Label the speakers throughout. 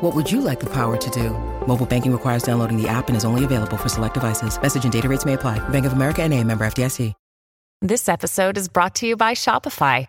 Speaker 1: What would you like the power to do? Mobile banking requires downloading the app and is only available for select devices. Message and data rates may apply. Bank of America and a member FDIC.
Speaker 2: This episode is brought to you by Shopify.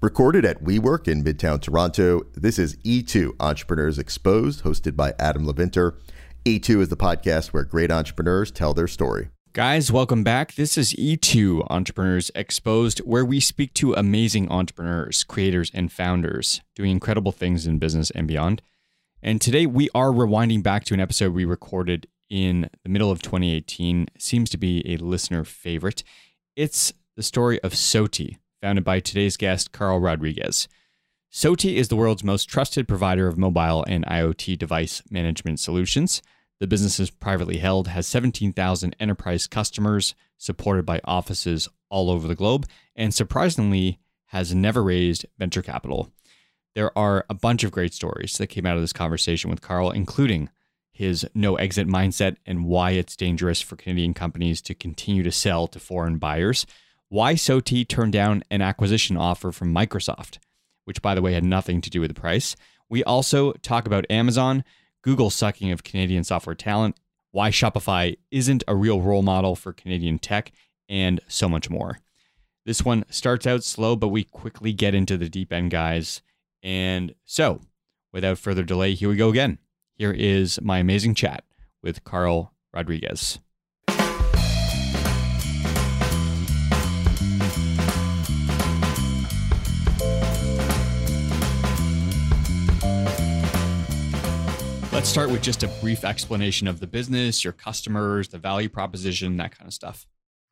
Speaker 3: Recorded at WeWork in Midtown Toronto, this is E2 Entrepreneurs Exposed, hosted by Adam Leventer. E2 is the podcast where great entrepreneurs tell their story.
Speaker 4: Guys, welcome back. This is E2 Entrepreneurs Exposed, where we speak to amazing entrepreneurs, creators, and founders doing incredible things in business and beyond. And today we are rewinding back to an episode we recorded in the middle of 2018. seems to be a listener favorite. It's the story of Soti, founded by today's guest, Carl Rodrigues. Soti is the world's most trusted provider of mobile and IoT device management solutions. The business is privately held, has 17,000 enterprise customers, supported by offices all over the globe, and surprisingly has never raised venture capital. There are a bunch of great stories that came out of this conversation with Carl, including his no exit mindset and why it's dangerous for Canadian companies to continue to sell to foreign buyers, why Soti turned down an acquisition offer from Microsoft, which, by the way, had nothing to do with the price. We also talk about Amazon, Google sucking of Canadian software talent, why Shopify isn't a real role model for Canadian tech, and so much more. This one starts out slow, but we quickly get into the deep end, guys. And so, without further delay, here we go again. Here is my amazing chat with Carl Rodrigues. Let's start with just a brief explanation of the business, your customers, the value proposition, that kind of stuff.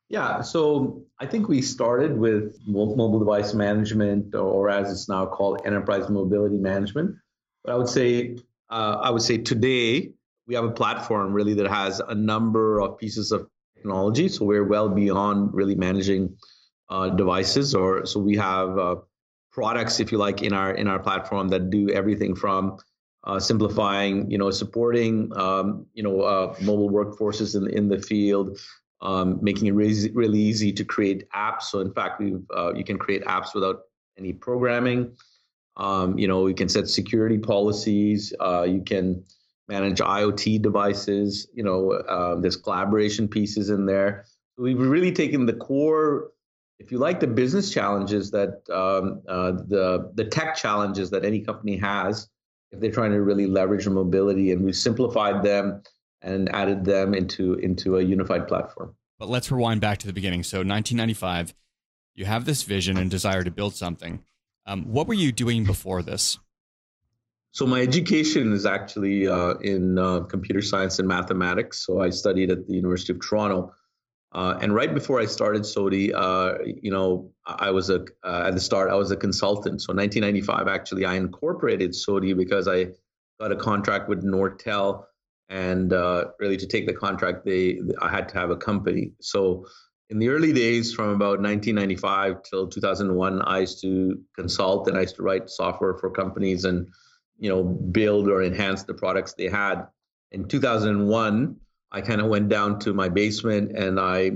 Speaker 5: Yeah, so I think we started with mobile device management, or as it's now called, enterprise mobility management. But I would say, uh, I would say today we have a platform really that has a number of pieces of technology. So we're well beyond really managing uh, devices, or so we have uh, products, if you like, in our in our platform that do everything from uh, simplifying, you know, supporting, um, you know, uh, mobile workforces in in the field, um, making it really, really easy to create apps. So in fact, we uh, you can create apps without any programming. Um, you know, you can set security policies. Uh, you can manage IoT devices. You know, uh, there's collaboration pieces in there. So we've really taken the core, if you like, the business challenges that um, uh, the the tech challenges that any company has if they're trying to really leverage the mobility, and we've simplified them and added them into into a unified platform.
Speaker 4: But let's rewind back to the beginning. So 1995, you have this vision and desire to build something. Um, what were you doing before this?
Speaker 5: So my education is actually uh, in uh, computer science and mathematics. So I studied at the University of Toronto. Uh, and right before I started Soti, uh, you know, I was a uh, at the start I was a consultant. So 1995, actually, I incorporated Soti because I got a contract with Nortel, and uh, really to take the contract, they I had to have a company. So in the early days, from about 1995 till 2001, I used to consult and I used to write software for companies and you know build or enhance the products they had. In 2001 I kind of went down to my basement and I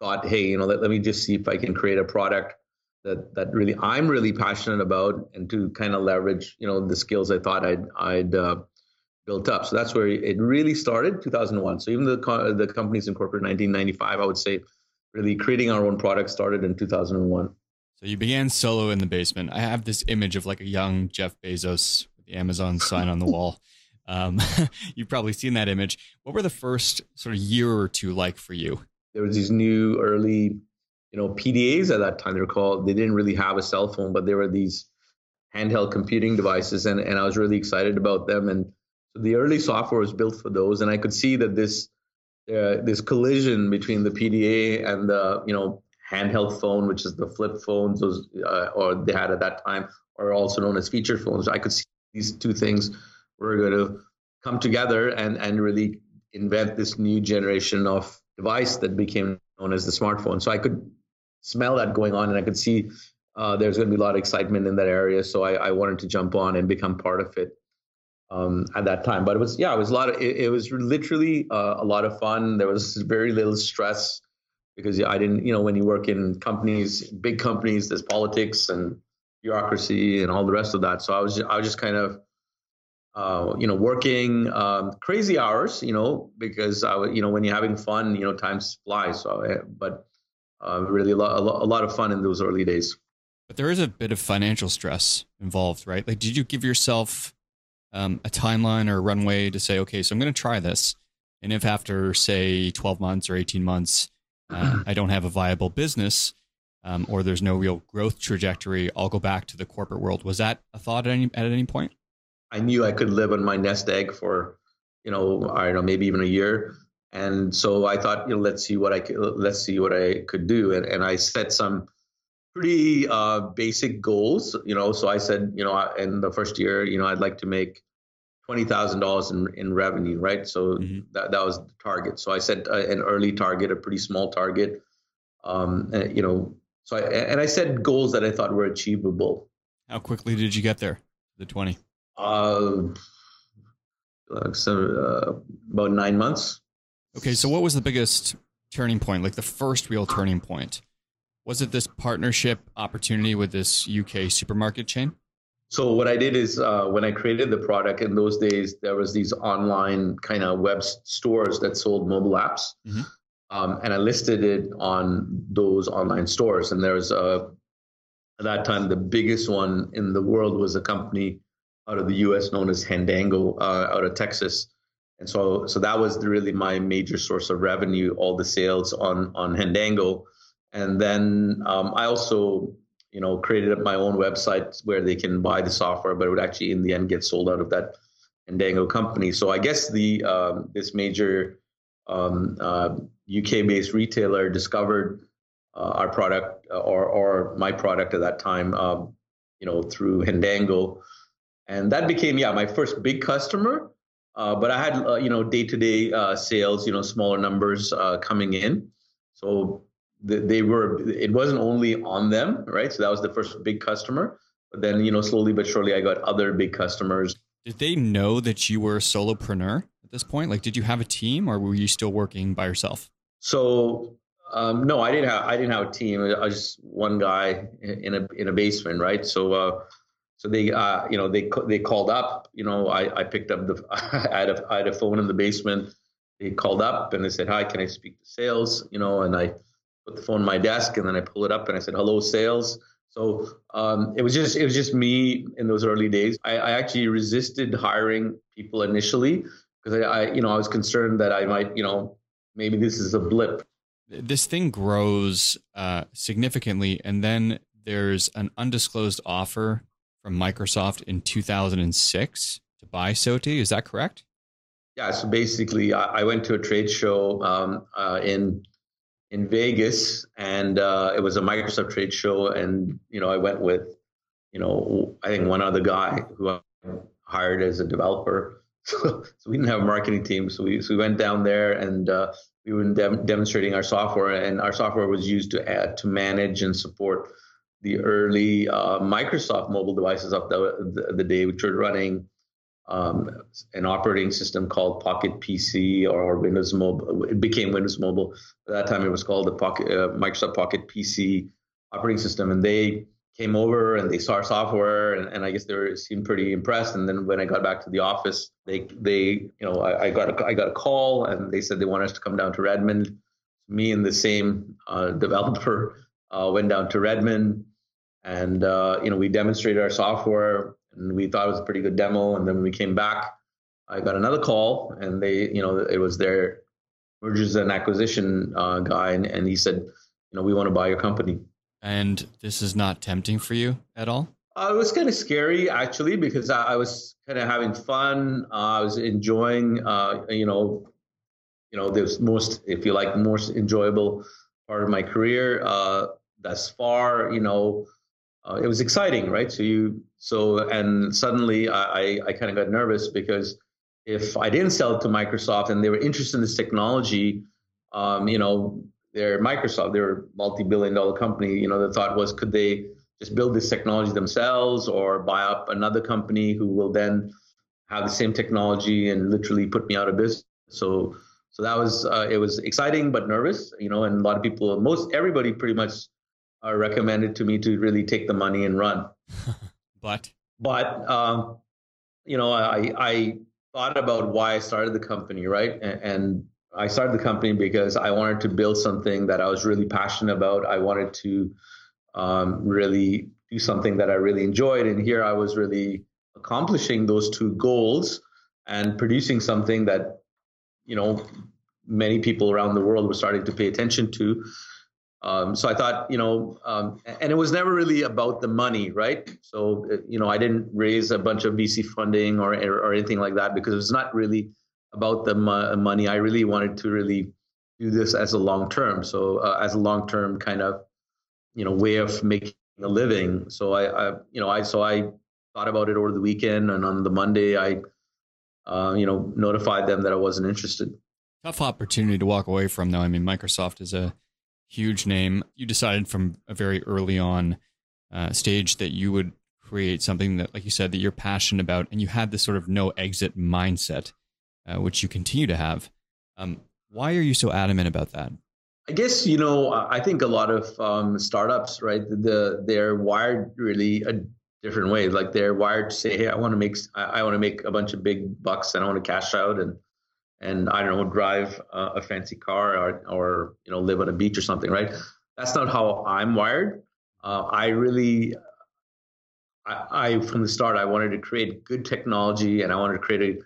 Speaker 5: thought, hey, you know, let, let me just see if I can create a product that that really I'm really passionate about and to kind of leverage, you know, the skills I thought I'd I'd uh, built up. So that's where it really started, 2001. So even the the company's incorporated 1995, I would say, really creating our own product started in 2001.
Speaker 4: So you began solo in the basement. I have this image of like a young Jeff Bezos with the Amazon sign on the wall. Um, you've probably seen that image. What were the first sort of year or two like for you?
Speaker 5: There was these new early you know PDAs at that time. They're called. They didn't really have a cell phone, but there were these handheld computing devices, and and I was really excited about them. And so the early software was built for those, and I could see that this uh, this collision between the PDA and the you know handheld phone, which is the flip phones, those uh, or they had at that time, are also known as feature phones. I could see these two things were going to come together and and really invent this new generation of device that became known as the smartphone. So I could smell that going on, and I could see uh, there's going to be a lot of excitement in that area. So I, I wanted to jump on and become part of it um, at that time. But it was yeah, it was a lot of it, it was literally uh, a lot of fun. There was very little stress because I didn't, you know, when you work in companies, big companies, there's politics and bureaucracy and all the rest of that. So I was I was just kind of uh, you know, working um, crazy hours, you know, because I, you know, when you're having fun, you know, time flies. So, I, but uh, really a lot, a lot of fun in those early days.
Speaker 4: But there is a bit of financial stress involved, right? Like, did you give yourself um, a timeline or a runway to say, okay, so I'm going to try this, and if after say 12 months or 18 months, uh, I don't have a viable business, um, or there's no real growth trajectory, I'll go back to the corporate world. Was that a thought at any at any point?
Speaker 5: I knew I could live on my nest egg for, you know, I don't know, maybe even a year. And so I thought, you know, let's see what I could, let's see what I could do. And, and I set some pretty uh, basic goals, you know. So I said, you know, in the first year, you know, I'd like to make twenty thousand dollars in in revenue, right? So mm-hmm. that that was the target. So I set uh, an early target, a pretty small target, um, and, you know. So I and I set goals that I thought were achievable.
Speaker 4: How quickly did you get there? The twenty.
Speaker 5: Uh, so uh, about nine months.
Speaker 4: Okay, so what was the biggest turning point, like the first real turning point? Was it this partnership opportunity with this UK supermarket chain?
Speaker 5: So what I did is uh, when I created the product in those days, there was these online kind of web stores that sold mobile apps, mm-hmm. um, and I listed it on those online stores. And there was a at that time the biggest one in the world was a company out of the U.S. known as Handango uh, out of Texas, and so so that was really my major source of revenue, all the sales on on Handango, and then um, I also you know created my own website where they can buy the software, but it would actually in the end get sold out of that Handango company. So I guess the um, this major um, uh, UK-based retailer discovered uh, our product uh, or or my product at that time, um, you know, through Handango and that became yeah my first big customer. Uh, but I had uh, you know day to day sales, you know smaller numbers uh, coming in, so th- they were it wasn't only on them, right? So that was the first big customer. But then you know slowly but surely I got other big customers.
Speaker 4: Did they know that you were a solopreneur at this point? Like, did you have a team, or were you still working by yourself?
Speaker 5: So um, no, I didn't have I didn't have a team. I was just one guy in a in a basement, right? So uh, so they, uh, you know, they they called up. You know, I, I picked up the I had a I had a phone in the basement. They called up and they said, "Hi, can I speak to sales?" You know, and I put the phone on my desk and then I pull it up and I said, "Hello, sales." So um, it was just it was just me in those early days. I, I actually resisted hiring people initially because I, I, you know I was concerned that I might you know maybe this is a blip.
Speaker 4: This thing grows uh, significantly, and then there's an undisclosed offer from Microsoft in 2006 to buy SOTI. Is that correct?
Speaker 5: Yeah. So basically, I, went to a trade show um, uh, in in Vegas, and uh, it was a Microsoft trade show, and you know, I went with, you know, I think one other guy who I hired as a developer. So, so we didn't have a marketing team, so we so we went down there and uh, we were dem- demonstrating our software, and our software was used to add to manage and support the early uh, Microsoft mobile devices of the, the, day, which were running um, an operating system called Pocket PC or Windows Mobile. It became Windows Mobile. At that time, it was called the Pocket, uh, Microsoft Pocket PC operating system. And they came over and they saw our software, and, and I guess they were, seemed pretty impressed. And then when I got back to the office, they they you know I, I got a, I got a call, and they said they want us to come down to Redmond. Me and the same uh, developer uh, went down to Redmond and uh, you know we demonstrated our software and we thought it was a pretty good demo and then when we came back i got another call and they you know it was their mergers and acquisition uh, guy and, and he said you know, we want to buy your company.
Speaker 4: And this is not tempting for you at all?
Speaker 5: Uh, it was kind of scary actually because I, I was kind of having fun. Uh, I was enjoying, uh, you know, you know, this most, if you like, most enjoyable part of my career uh, thus far. You know, uh, it was exciting, right? So you, so and suddenly I, I, kind of got nervous because if I didn't sell it to Microsoft and they were interested in this technology, um, you know, they're Microsoft, they're a multi-billion dollar company. You know, the thought was, could they just build this technology themselves or buy up another company who will then have the same technology and literally put me out of business? So, so that was uh, it was exciting but nervous, you know. And a lot of people, most everybody, pretty much, uh, recommended to me to really take the money and run.
Speaker 4: but,
Speaker 5: but um, you know, I I thought about why I started the company, right? And, and I started the company because I wanted to build something that I was really passionate about. I wanted to um, really do something that I really enjoyed. And here I was really accomplishing those two goals and producing something that, you know, many people around the world were starting to pay attention to. Um, so I thought, you know, um, and it was never really about the money, right? So, you know, I didn't raise a bunch of VC funding or, or anything like that because it's not really about the money. I really wanted to really do this as a long term. So uh, as a long term kind of, you know, way of making a living. So I, I, you know, I so I thought about it over the weekend, and on the Monday, I, uh, you know, notified them that I wasn't interested.
Speaker 4: Tough opportunity to walk away from, though. I mean, Microsoft is a huge name. You decided from a very early on uh, stage that you would create something that, like you said, that you're passionate about, and you had this sort of no exit mindset uh, which you continue to have. Um, why are you so adamant about that?
Speaker 5: I guess you know I think a lot of um, startups, right? The they're wired really a different way. Like they're wired to say, "Hey, I want to make I, I want to make a bunch of big bucks and I want to cash out and and I don't know drive a fancy car or or you know live on a beach or something." Right? That's not how I'm wired. Uh, I really I, I, from the start I wanted to create good technology and I wanted to create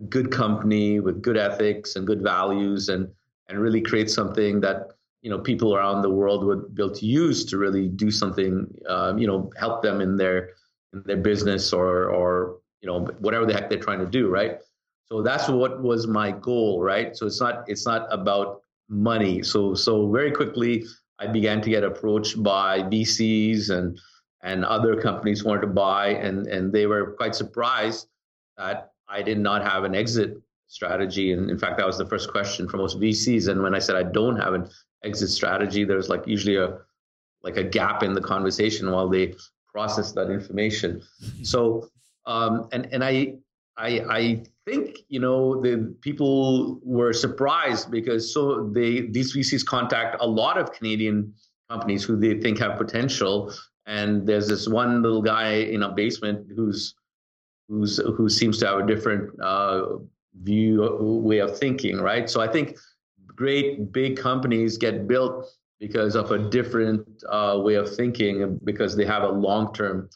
Speaker 5: a good company with good ethics and good values and and really create something that you know people around the world would be able to use to really do something um, you know help them in their in their business or or you know whatever the heck they're trying to do right so that's what was my goal right so it's not it's not about money so so very quickly i began to get approached by vcs and and other companies wanted to buy and and they were quite surprised that I did not have an exit strategy. And in fact, that was the first question for most VCs. And when I said I don't have an exit strategy, there's like usually a like a gap in the conversation while they process that information. So um, and and I I I think you know the people were surprised because so they these VCs contact a lot of Canadian companies who they think have potential. And there's this one little guy in a basement who's who's who seems to have a different uh, view way of thinking, right? So I think great big companies get built because of a different uh, way of thinking, because they have a long term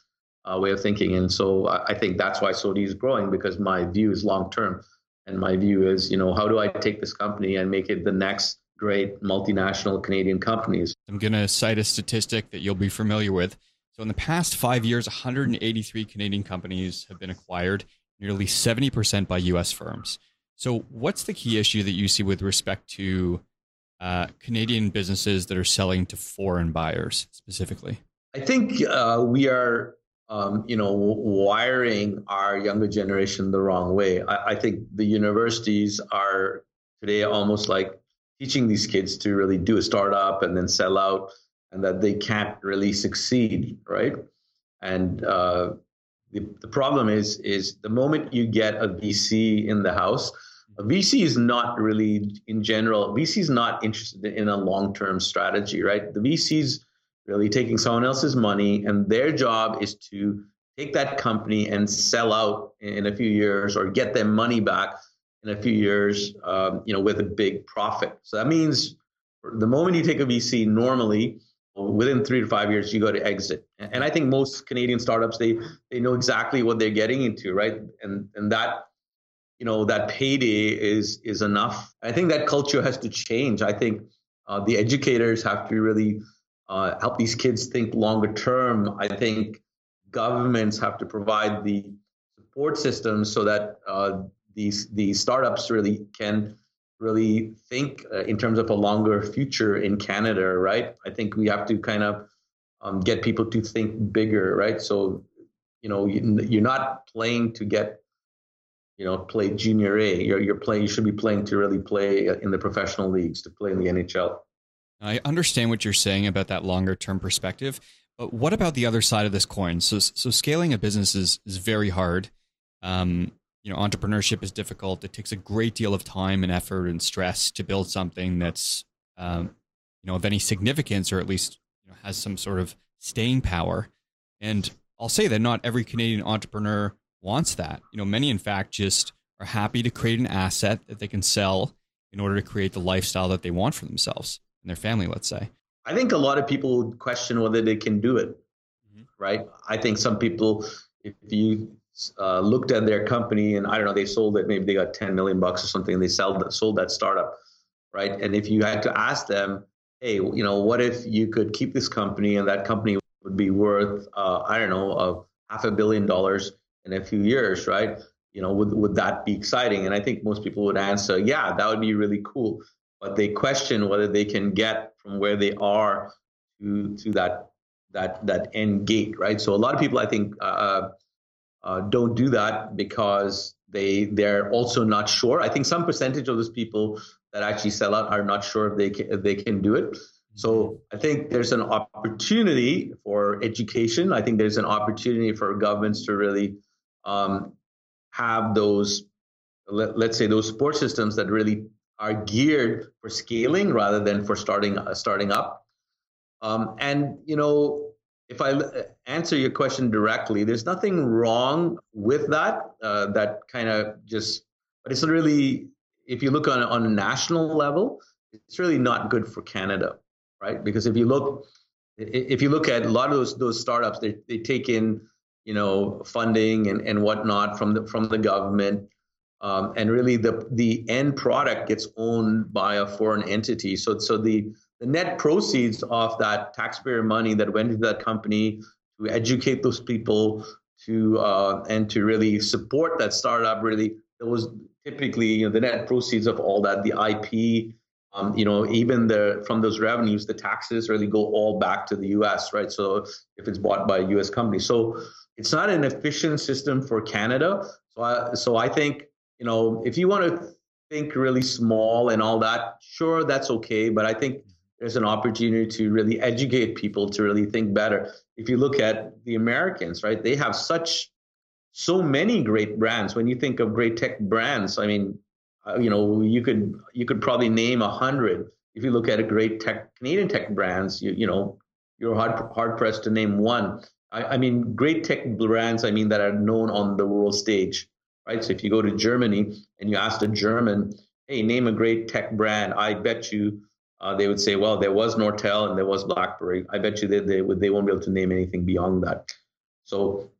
Speaker 5: uh, way of thinking, and so I, I think that's why Soti is growing because my view is long term, and my view is you know how do I take this company and make it the next great multinational Canadian companies.
Speaker 4: I'm going to cite a statistic that you'll be familiar with. So, in the past five years, 183 Canadian companies have been acquired, nearly 70% by US firms. So, what's the key issue that you see with respect to uh, Canadian businesses that are selling to foreign buyers specifically?
Speaker 5: I think uh, we are, um, you know, wiring our younger generation the wrong way. I, I think the universities are today almost like teaching these kids to really do a startup and then sell out and that they can't really succeed, right? And uh, the, the problem is is the moment you get a VC in the house, a VC is not really in general. VC is not interested in a long term strategy, right? The VC's really taking someone else's money, and their job is to take that company and sell out in a few years or get their money back in a few years, um, you know, with a big profit. So that means the moment you take a VC, normally within three to five years you got to exit. And i think most canadian startups they they know exactly what they're getting into right? And and that you know that payday is is enough. I think that culture has to change. I think Uh, the educators have to really uh, help these kids think longer term. I think governments have to provide the support systems so that uh, these these startups really can really think uh, in terms of a longer future in Canada, right? I think we have to kind of um, get people to think bigger, right? So, you know, you, are not playing to get, you know, play junior A. You're you're playing. You should be playing to really play in the professional leagues, to play in the NHL.
Speaker 4: I understand what you're saying about that longer term perspective, but what about the other side of this coin? So, so scaling a business is is very hard. Um, you know, entrepreneurship is difficult. It takes a great deal of time and effort and stress to build something that's, um, you know, of any significance or at least you know, has some sort of staying power. And I'll say that not every Canadian entrepreneur wants that. You know, many in fact just are happy to create an asset that they can sell in order to create the lifestyle that they want for themselves and their family, let's say.
Speaker 5: I think a lot of people would question whether they can do it, mm-hmm. right? I think some people, if you uh, looked at their company and I don't know, they sold it, maybe they got 10 million bucks or something, and they sold sold that startup, right? And if you had to ask them, hey, you know, what if you could keep this company and that company would be worth, uh, I don't know, a half a billion dollars in a few years, right? You know, would would that be exciting? And I think most people would answer, yeah, that would be really cool. But they question whether they can get from where they are to to that that that end gate, right? So a lot of people, I think. Uh, uh uh, don't do that because they they're also not sure. I think some percentage of those people that actually sell out are not sure if they can, if they can do it. So I think there's an opportunity for education. I think there's an opportunity for governments to really um, have those, let, us say, those support systems that really are geared for scaling rather than for starting uh, starting up. Um, and you know, if I uh, answer your question directly, there's nothing wrong with that. Uh, that kind of just, but it's really, if you look on on a national level, it's really not good for Canada, right? Because if you look, if you look at a lot of those those startups, they they take in, you know, funding and and whatnot from the from the government. Um, and really, the the end product gets owned by a foreign entity. So, so the the net proceeds of that taxpayer money that went into that company to educate those people to uh, and to really support that startup really it was typically you know the net proceeds of all that the ip um, you know even the from those revenues the taxes really go all back to the us right? So if it's bought by a us company. So it's not an efficient system for canada. So i so i think you know if you want to think really small and all that sure that's okay but i think there's an opportunity to really educate people to really think better. If you look at the Americans, right, they have such so many great brands. When you think of great tech brands, I mean, uh, you know, you could you could probably name a hundred. If you look at a great tech Canadian tech brands, you you know, you're hard hard pressed to name one. I, I mean, great tech brands. I mean that are known on the world stage, right? So if you go to Germany and you ask a German, hey, name a great tech brand, I bet you uh, they would say, well, there was Nortel and there was BlackBerry. I bet you they, they, would, they won't be able to name anything beyond that. So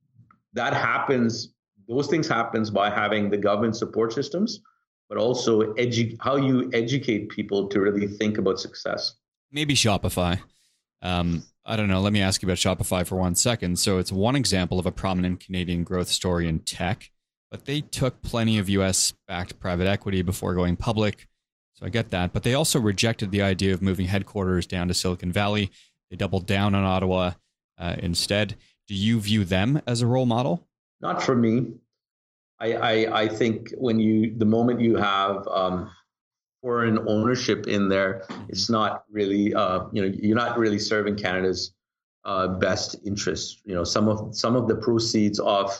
Speaker 5: that happens, those things happens by having the government support systems, but also edu- how you educate people to really think about success.
Speaker 4: Maybe Shopify. Um, I don't know. Let me ask you about Shopify for one second. So it's one example of a prominent Canadian growth story in tech, but they took plenty of US backed private equity before going public so I get that. But they also rejected the idea of moving headquarters down to Silicon Valley. They doubled down on Ottawa uh, instead. Do you view them as a role model?
Speaker 5: Not for me. I, I, I think when you, the moment you have um, foreign ownership in there, mm-hmm. it's not really, uh, you know, you're not really serving Canada's uh, best interests. You know, some of some of the proceeds of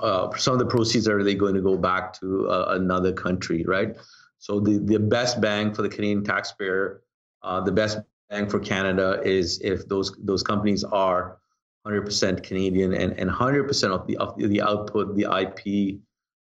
Speaker 5: uh, some of the proceeds are really going to go back to uh, another country, right? So the, the best bang for the Canadian taxpayer, uh, the best bang for Canada is if those those companies are 100% Canadian and, and 100% of the of the output, the IP,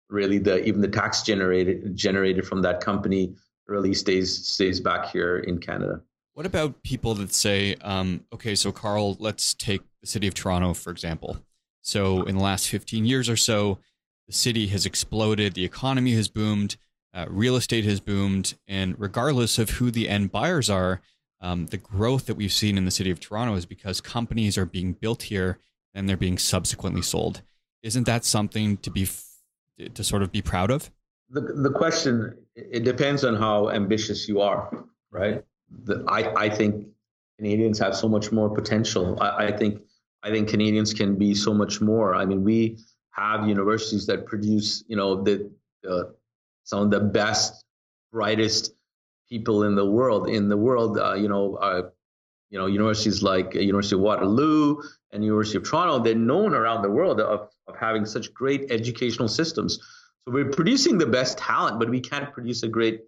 Speaker 5: really the even the tax generated generated from that company really stays stays back here in Canada.
Speaker 4: What about people that say, um, okay, so Carl, let's take the city of Toronto for example. So in the last 15 years or so, the city has exploded, the economy has boomed uh, real estate has boomed, and regardless of who the end buyers are, um, the growth that we've seen in the city of Toronto is because companies are being built here and they're being subsequently sold. Isn't that something to be to sort of be proud of?
Speaker 5: The the question it depends on how ambitious you are, right? The, I I think Canadians have so much more potential. I, I think I think Canadians can be so much more. I mean, we have universities that produce, you know, the uh, some of the best, brightest people in the world. In the world, uh, you know, uh, you know, universities like University of Waterloo and University of Toronto, they're known around the world of, of having such great educational systems. So we're producing the best talent, but we can't produce a great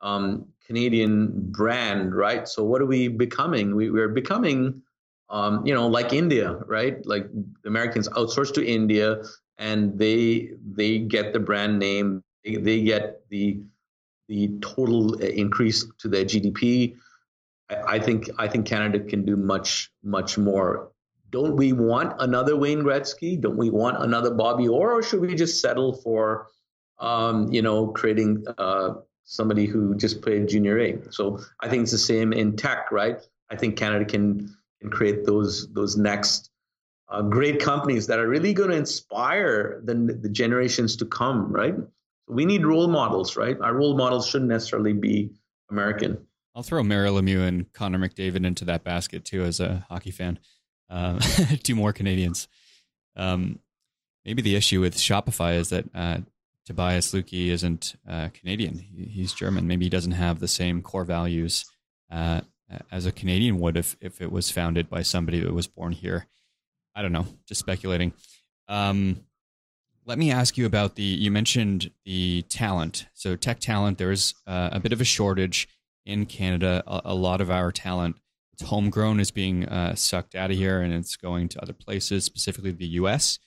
Speaker 5: um, Canadian brand, right? So what are we becoming? We, we're becoming, um, you know, like India, right? Like Americans outsource to India, and they they get the brand name, they, get the the total increase to their GDP. I, I think I think Canada can do much much more. Don't we want another Wayne Gretzky? Don't we want another Bobby Orr, or should we just settle for, um, you know, creating uh, somebody who just played junior A? So I think it's the same in tech, right? I think Canada can can create those those next uh, great companies that are really going to inspire the, the generations to come, right? we need role models, right? Our role models shouldn't necessarily be American.
Speaker 4: I'll throw Mario Lemieux and Connor McDavid into that basket too, as a hockey fan. Um, two more Canadians. Um, maybe the issue with Shopify is that uh, Tobias Lütke isn't uh, Canadian. He, he's German. Maybe he doesn't have the same core values uh, as a Canadian would if, if it was founded by somebody that was born here. I don't know, just speculating. Um, let me ask you about the. You mentioned the talent. So tech talent. There is uh, a bit of a shortage in Canada. A, a, lot of our talent, it's homegrown, is being uh, sucked out of here, and it's going to other places, specifically the U.S.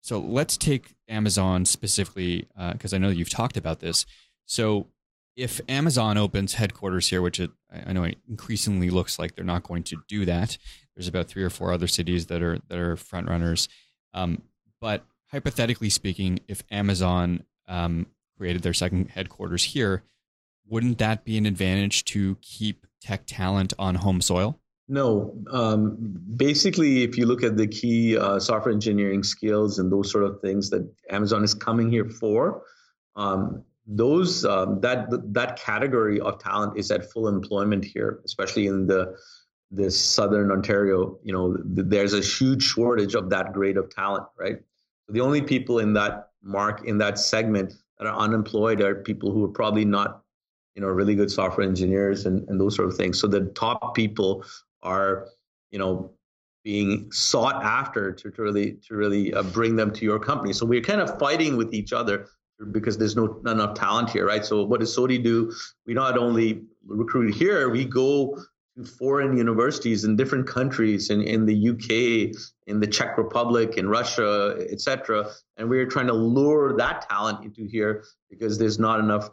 Speaker 4: So let's take Amazon specifically, because uh, I know you've talked about this. So if Amazon opens headquarters here, which it, I know it increasingly looks like they're not going to do that, there's about three or four other cities that are that are front runners. Um, but hypothetically speaking, if Amazon um, created their second headquarters here, wouldn't that be an advantage to keep tech talent on home soil?
Speaker 5: No. Um, basically, if you look at the key uh, software engineering skills and those sort of things that Amazon is coming here for, um, those um, that that category of talent is at full employment here, especially in the this southern Ontario. You know, there's a huge shortage of that grade of talent, right? the only people in that mark in that segment that are unemployed are people who are probably not you know really good software engineers and, and those sort of things so the top people are you know being sought after to, to really to really uh, bring them to your company so we're kind of fighting with each other because there's no not enough talent here right so what does Soti do we not only recruit here we go to foreign universities in different countries in, in the UK, in the Czech Republic, in Russia, etc. And we're trying to lure that talent into here because there's not enough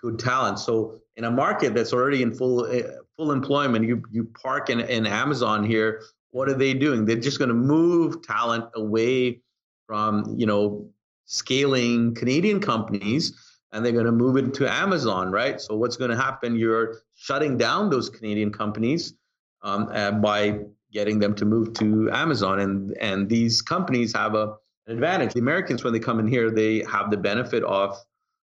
Speaker 5: good talent. So in a market that's already in full uh, full employment, you you park in, in Amazon here. What are they doing? They're just going to move talent away from you know scaling Canadian companies and they're going to move it to Amazon, right? So what's going to happen? You're shutting down those Canadian companies um, uh, by getting them to move to Amazon, and and these companies have a an advantage. The Americans, when they come in here, they have the benefit of,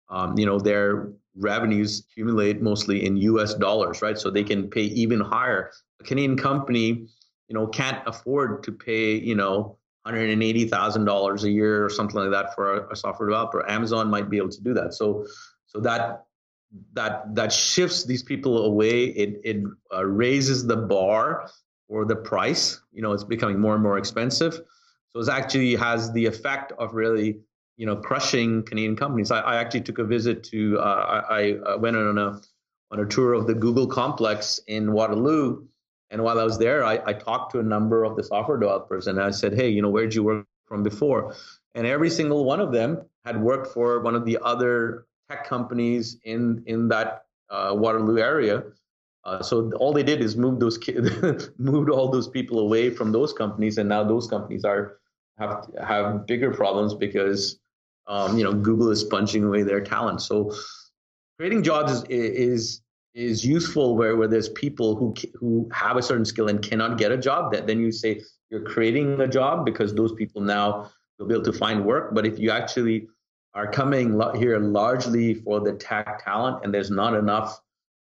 Speaker 5: um, you know, their revenues accumulate mostly in U.S. dollars, right? So they can pay even higher. A Canadian company, you know, can't afford to pay, you know, $180,000 a year or something like that for a, a, software developer. Amazon might be able to do that. So, so that that that shifts these people away. It it uh, raises the bar or the price. You know, it's becoming more and more expensive. So it actually has the effect of really you know crushing Canadian companies. I, I actually took a visit to uh, I, I went on a on a tour of the Google complex in Waterloo and while I was there, I, I talked to a number of the software developers and I said, hey, you know, where did you work from before? And every single one of them had worked for one of the other tech companies in in that uh, Waterloo area. Uh, so all they did is move those kids, moved all those people away from those companies, and now those companies are have have bigger problems because um, you know Google is punching away their talent. So creating jobs is is is useful where, where there's people who who have a certain skill and cannot get a job that then you say you're creating a job because those people now will be able to find work. But if you actually are coming here largely for the tech talent and there's not enough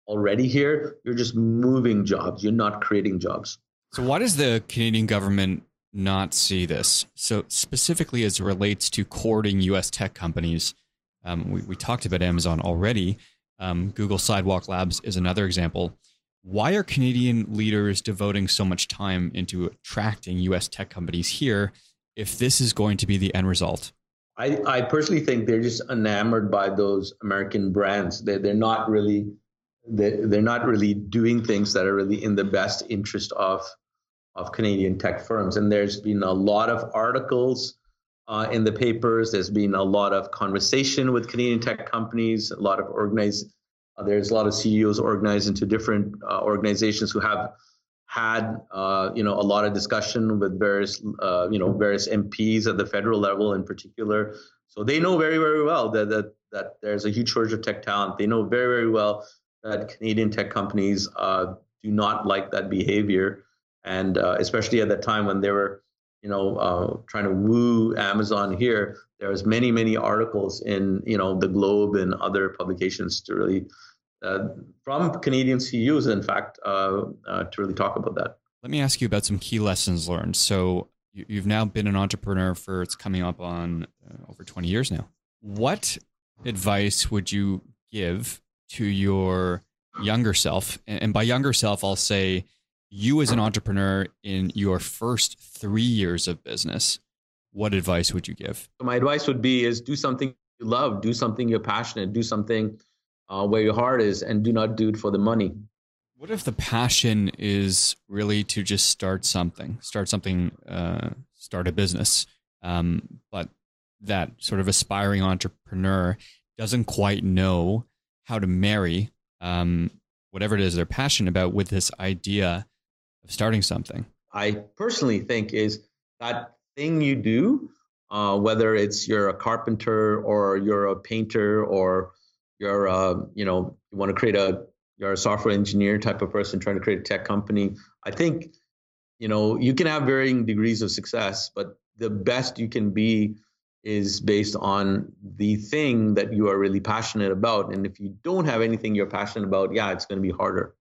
Speaker 5: already here you're just moving jobs. You're not creating jobs.
Speaker 4: So why does the canadian government not see this? So specifically as it relates to courting us tech companies um, we, we talked about amazon already um, Google Sidewalk Labs is another example. Why are Canadian leaders devoting so much time into attracting US tech companies here if this is going to be the end result?
Speaker 5: I, I personally think they're just enamored by those American brands. They're, they're not really they're, they're not really doing things that are really in the best interest of of Canadian tech firms. And there's been a lot of articles uh, in the papers. There's been a lot of conversation with Canadian tech companies, a lot of organized, uh, there's a lot of CEOs organized into different uh, organizations who have had, uh, you know, a lot of discussion with various, uh, you know, various MPs at the federal level in particular. So they know very, very well that, that, that there's a huge shortage of tech talent. They know very, very well that Canadian tech companies uh, do not like that behavior. And especially at that time when they were you know, uh, trying to woo Amazon here, there was many, many articles in, you know, the Globe and other publications to really, uh, from Canadian CEOs, in fact, uh, uh, to really talk about that.
Speaker 4: Let me ask you about some key lessons learned. So you've now been an entrepreneur for it's coming up on uh, over 20 years now. What advice would you give to your younger self? And by younger self, I'll say you as an entrepreneur in your first three years of business, what advice would you give?
Speaker 5: My advice would be is do something you love, do something you're passionate, do something uh, where your heart is, and do not do it for the money.
Speaker 4: What if the passion is really to just start something, start something, uh, start a business, um, but that sort of aspiring entrepreneur doesn't quite know how to marry um, whatever it is they're passionate about with this idea of starting something?
Speaker 5: I personally think is that thing you do, uh, whether it's you're a carpenter or you're a painter or you're a, you know you want to create a you're a software engineer type of person trying to create a tech company. I think you know you can have varying degrees of success, but the best you can be is based on the thing that you are really passionate about. And if you don't have anything you're passionate about, yeah, it's going to be harder.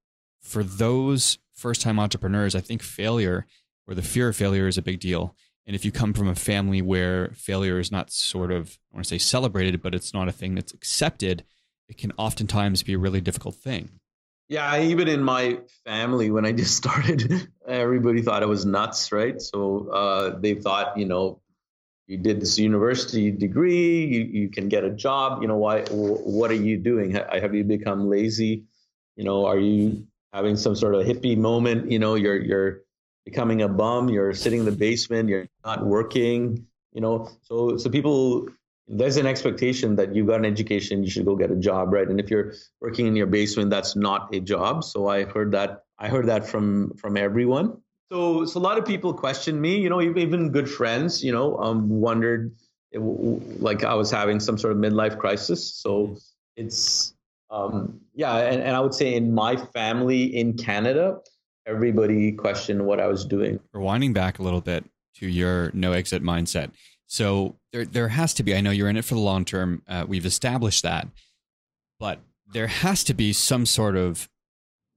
Speaker 4: For those first time entrepreneurs, I think failure or the fear of failure is a big deal. And if you come from a family where failure is not sort of, I want to say celebrated, but it's not a thing that's accepted, it can oftentimes be a really difficult thing.
Speaker 5: Yeah, even in my family, when I just started, everybody thought I was nuts, right? So uh, they thought, you know, you did this university degree, you, you can get a job. You know, why? What are you doing? Have you become lazy? You know, are you having some sort of hippie moment. You know, you're you're becoming a bum. You're sitting in the basement. You're not working. You know, so so people there's an expectation that you've got an education, you should go get a job, right? And if you're working in your basement, that's not a job. So I heard that I heard that from from everyone. So so a lot of people questioned me. You know, even good friends. You know, um, wondered like I was having some sort of midlife crisis. So it's um, yeah, and, and I would say in my family in Canada, everybody questioned what I was doing.
Speaker 4: Rewinding back a little bit to your no exit mindset. So there, there has to be. I know you're in it for the long term. Uh, we've established that, but there has to be some sort of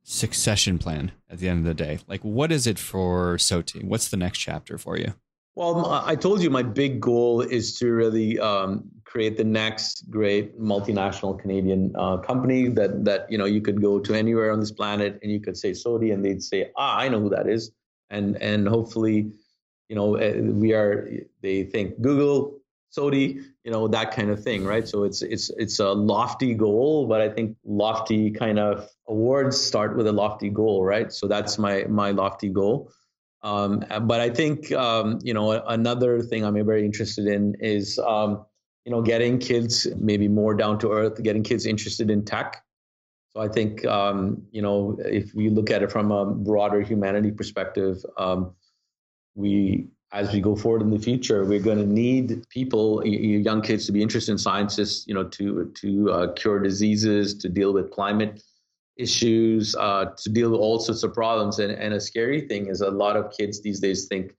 Speaker 4: succession plan at the end of the day. Like, what is it for Soti? What's the next chapter for you?
Speaker 5: Well, I told you my big goal is to really um, create the next great multinational Canadian uh, company that that you know you could go to anywhere on this planet and you could say Soti and they'd say ah I know who that is. And and hopefully you know eh, we are they think Google Soti you know that kind of thing right? So it's it's it's a lofty goal but I think lofty kind of awards start with a lofty goal right? So that's my my lofty goal. Um, but I think um, you know another thing I'm very interested in is um, you know getting kids maybe more down to earth, getting kids interested in tech. So I think um, you know if we look at it from a broader humanity perspective, um, we as we go forward in the future, we're going to need people, young kids, to be interested in sciences, you know, to to uh, cure diseases, to deal with climate issues, uh, to deal with all sorts of problems. And, and a scary thing is a lot of kids these days think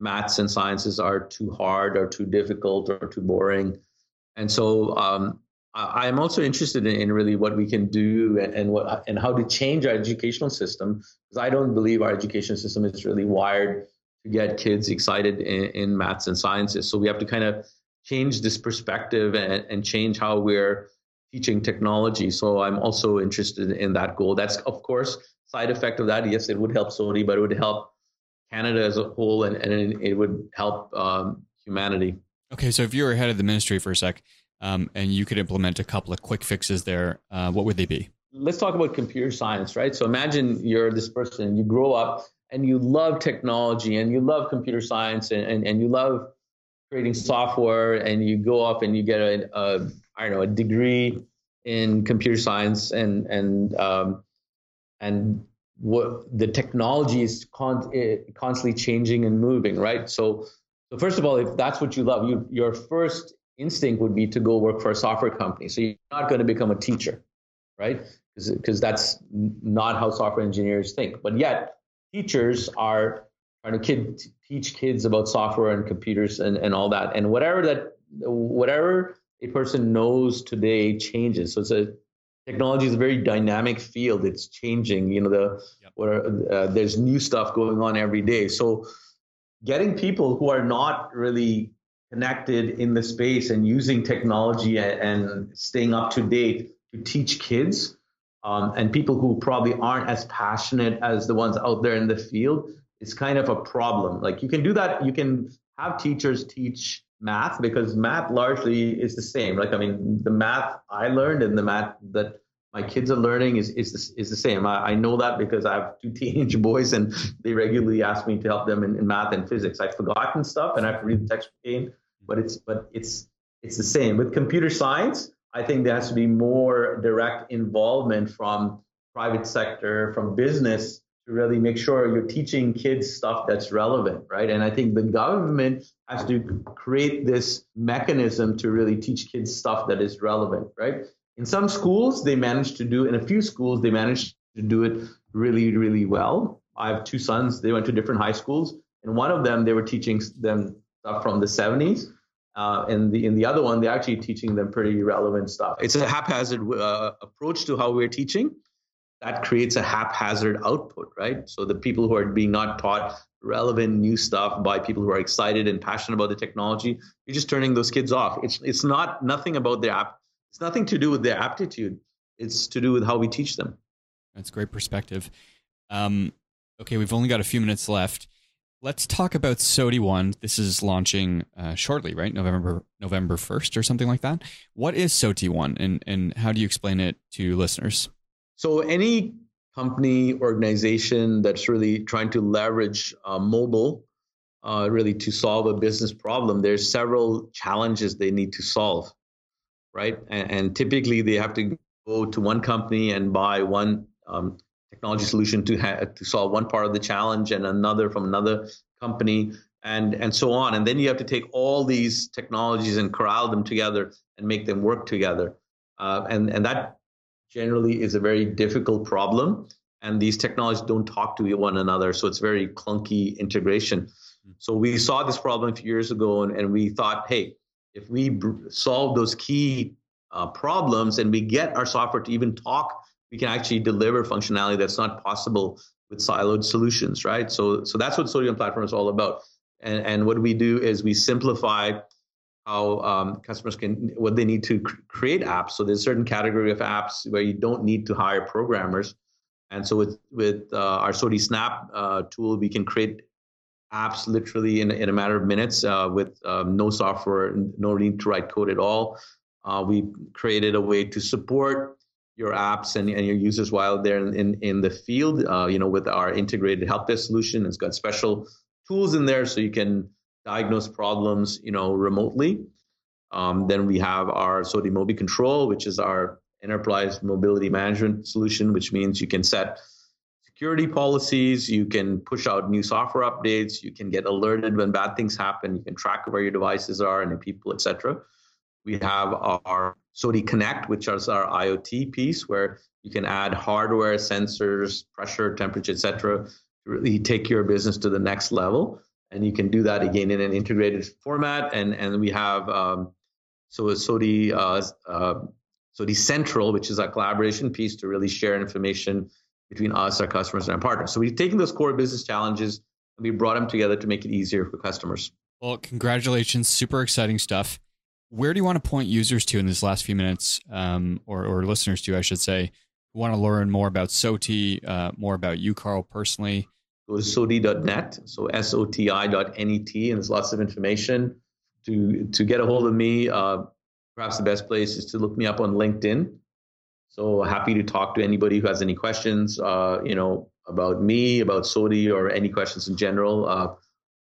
Speaker 5: maths and sciences are too hard or too difficult or too boring. And so um, I, am also interested in, in, really what we can do and, and what and how to change our educational system because I don't believe our education system is really wired to get kids excited in, in maths and sciences. So we have to kind of change this perspective and, and change how we're teaching technology. So I'm also interested in that goal. That's of course side effect of that. Yes, it would help SOTI, but it would help Canada as a whole, and, and it would help um, humanity.
Speaker 4: Okay, so if you were head of the ministry for a sec, um, and you could implement a couple of quick fixes there, uh, what would they be?
Speaker 5: Let's talk about computer science, right? So imagine you're this person, you grow up and you love technology and you love computer science and, and, and you love creating software and you go up and you get a, a I don't know a degree in computer science and and um, and what the technology is con- eh, constantly changing and moving, right? So so first of all, if that's what you love, you your first instinct would be to go work for a software company. So you're not going to become a teacher, right? Because that's not how software engineers think. But yet teachers are trying to kid, teach kids about software and computers and, and all that. And whatever that whatever a person knows today changes. So it's a technology is a very dynamic field. It's changing. You know, the yep. where uh, there's new stuff going on every day. So getting people who are not really connected in the space and using technology and, and staying up to date to teach kids um, and people who probably aren't as passionate as the ones out there in the field is kind of a problem. Like you can do that, you can have teachers teach math because math largely is the same. Like I mean, the math I learned and the math that my kids are learning is is the, is the same. I, I know that because I have two teenage boys and they regularly ask me to help them in, in math and physics. I've forgotten stuff and I have to read the textbook again, but it's but it's it's the same with computer science. I think there has to be more direct involvement from private sector, from business to really make sure you're teaching kids stuff that's relevant, right? And I think the government has to create this mechanism to really teach kids stuff that is relevant, right? In some schools, they manage to do, in a few schools, they manage to do it really, really well. I have two sons, they went to different high schools. In one of them, they were teaching them stuff from the 70s uh, and the in the other one, they're actually teaching them pretty relevant stuff. It's a haphazard uh, approach to how we're teaching. That creates a haphazard output, right? So the people who are being not taught relevant new stuff by people who are excited and passionate about the technology, you're just turning those kids off. It's it's not nothing about their app. It's nothing to do with their aptitude. It's to do with how we teach them.
Speaker 4: That's great perspective. Um, okay, we've only got a few minutes left. Let's talk about SOTI One. This is launching uh, shortly, right? November November first or something like that. What is SOTI One, and and how do you explain it to listeners?
Speaker 5: So any company organization that's really trying to leverage uh, mobile, uh, really to solve a business problem, there's several challenges they need to solve, right? And, and typically they have to go to one company and buy one um, technology solution to ha- to solve one part of the challenge and another from another company and and so on and then you have to take all these technologies and corral them together and make them work together uh, and and that generally is a very difficult problem and these technologies don't talk to one another so it's very clunky integration hmm. so we saw this problem a few years ago and, and we thought hey if we br- solve those key uh, problems and we get our software to even talk we can actually deliver functionality that's not possible with siloed solutions, right? So, so that's what SOTI One Platform is all about. And, and what we do is we simplify how um, customers can what they need to cr- create apps. So there's a certain category of apps where you don't need to hire programmers. And so with with uh, our SOTI Snap uh, tool, we can create apps literally in, in a matter of minutes uh, with um, no software, no need to write code at all. Uh, we created a way to support your apps and, and your users while they're in, in, the field, uh, you know, with our integrated help desk solution. It's got special tools in there so you can diagnose problems, you know, remotely. Um, then we have our SOTI Mobi Control, which is our enterprise mobility management solution, which means you can set security policies. You can push out new software updates. You can get alerted when bad things happen. You can track where your devices are and the people, etc. We have our SOTI Connect, which is our IoT piece, where you can add hardware, sensors, pressure, temperature, etc., to really take your business to the next level. And you can do that again in an integrated format. And and we have um, so SOTI uh, uh, SOTI Central, which is a collaboration piece to really share information between us, our customers, and our partners. So we've taken those core business challenges and we brought them together to make it easier for customers.
Speaker 4: Well, congratulations. Super exciting stuff. Where do you want to point users to in this last few minutes, um, or, or listeners to, I should say, who want to learn more about SOTI, uh, more about you, Carl, personally?
Speaker 5: Go to SOTI.net, so S-O-T-I.net, and there's lots of information. To, to get a hold of me, uh, perhaps the best place is to look me up on LinkedIn. So happy to talk to anybody who has any questions, uh, you know, about me, about SOTI, or any questions in general. Uh,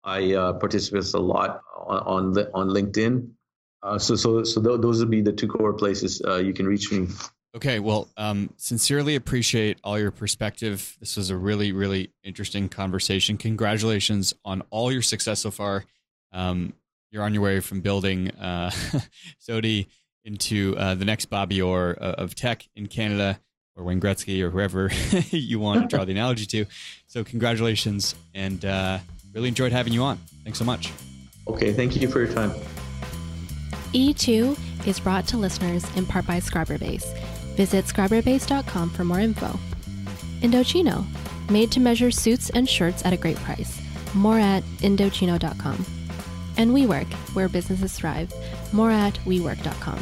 Speaker 5: I uh, participate a lot on on, on LinkedIn. Uh, so so so th- those would be the two core places uh, you can reach me.
Speaker 4: Okay, well, um, sincerely appreciate all your perspective. This was a really really interesting conversation. Congratulations on all your success so far. Um, you're on your way from building uh, SOTI into uh, the next Bobby Orr uh, of tech in Canada or Wayne Gretzky or whoever you want to draw the analogy to. So, congratulations and uh, really enjoyed having you on. Thanks so much.
Speaker 5: Okay, thank you for your time.
Speaker 6: E2 is brought to listeners in part by Scriberbase. Visit scriberbase.com for more info. Indochino, made to measure suits and shirts at a great price. More at Indochino.com. And WeWork, where businesses thrive. More at WeWork.com.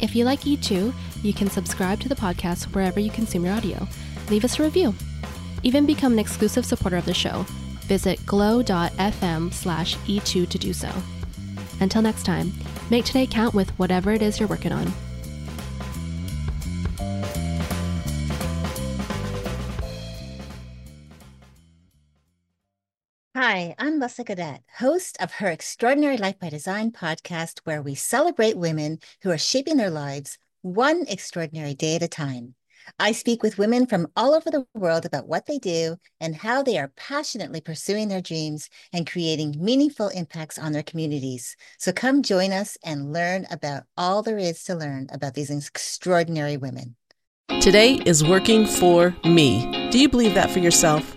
Speaker 6: If you like E2, you can subscribe to the podcast wherever you consume your audio. Leave us a review. Even become an exclusive supporter of the show. Visit glow.fm slash E2 to do so. Until next time, make today count with whatever it is you're working on.
Speaker 7: Hi, I'm Leslie Cadet, host of her Extraordinary Life by Design podcast, where we celebrate women who are shaping their lives one extraordinary day at a time. I speak with women from all over the world about what they do and how they are passionately pursuing their dreams and creating meaningful impacts on their communities. So come join us and learn about all there is to learn about these extraordinary women.
Speaker 8: Today is working for me. Do you believe that for yourself?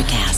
Speaker 7: Trick Out.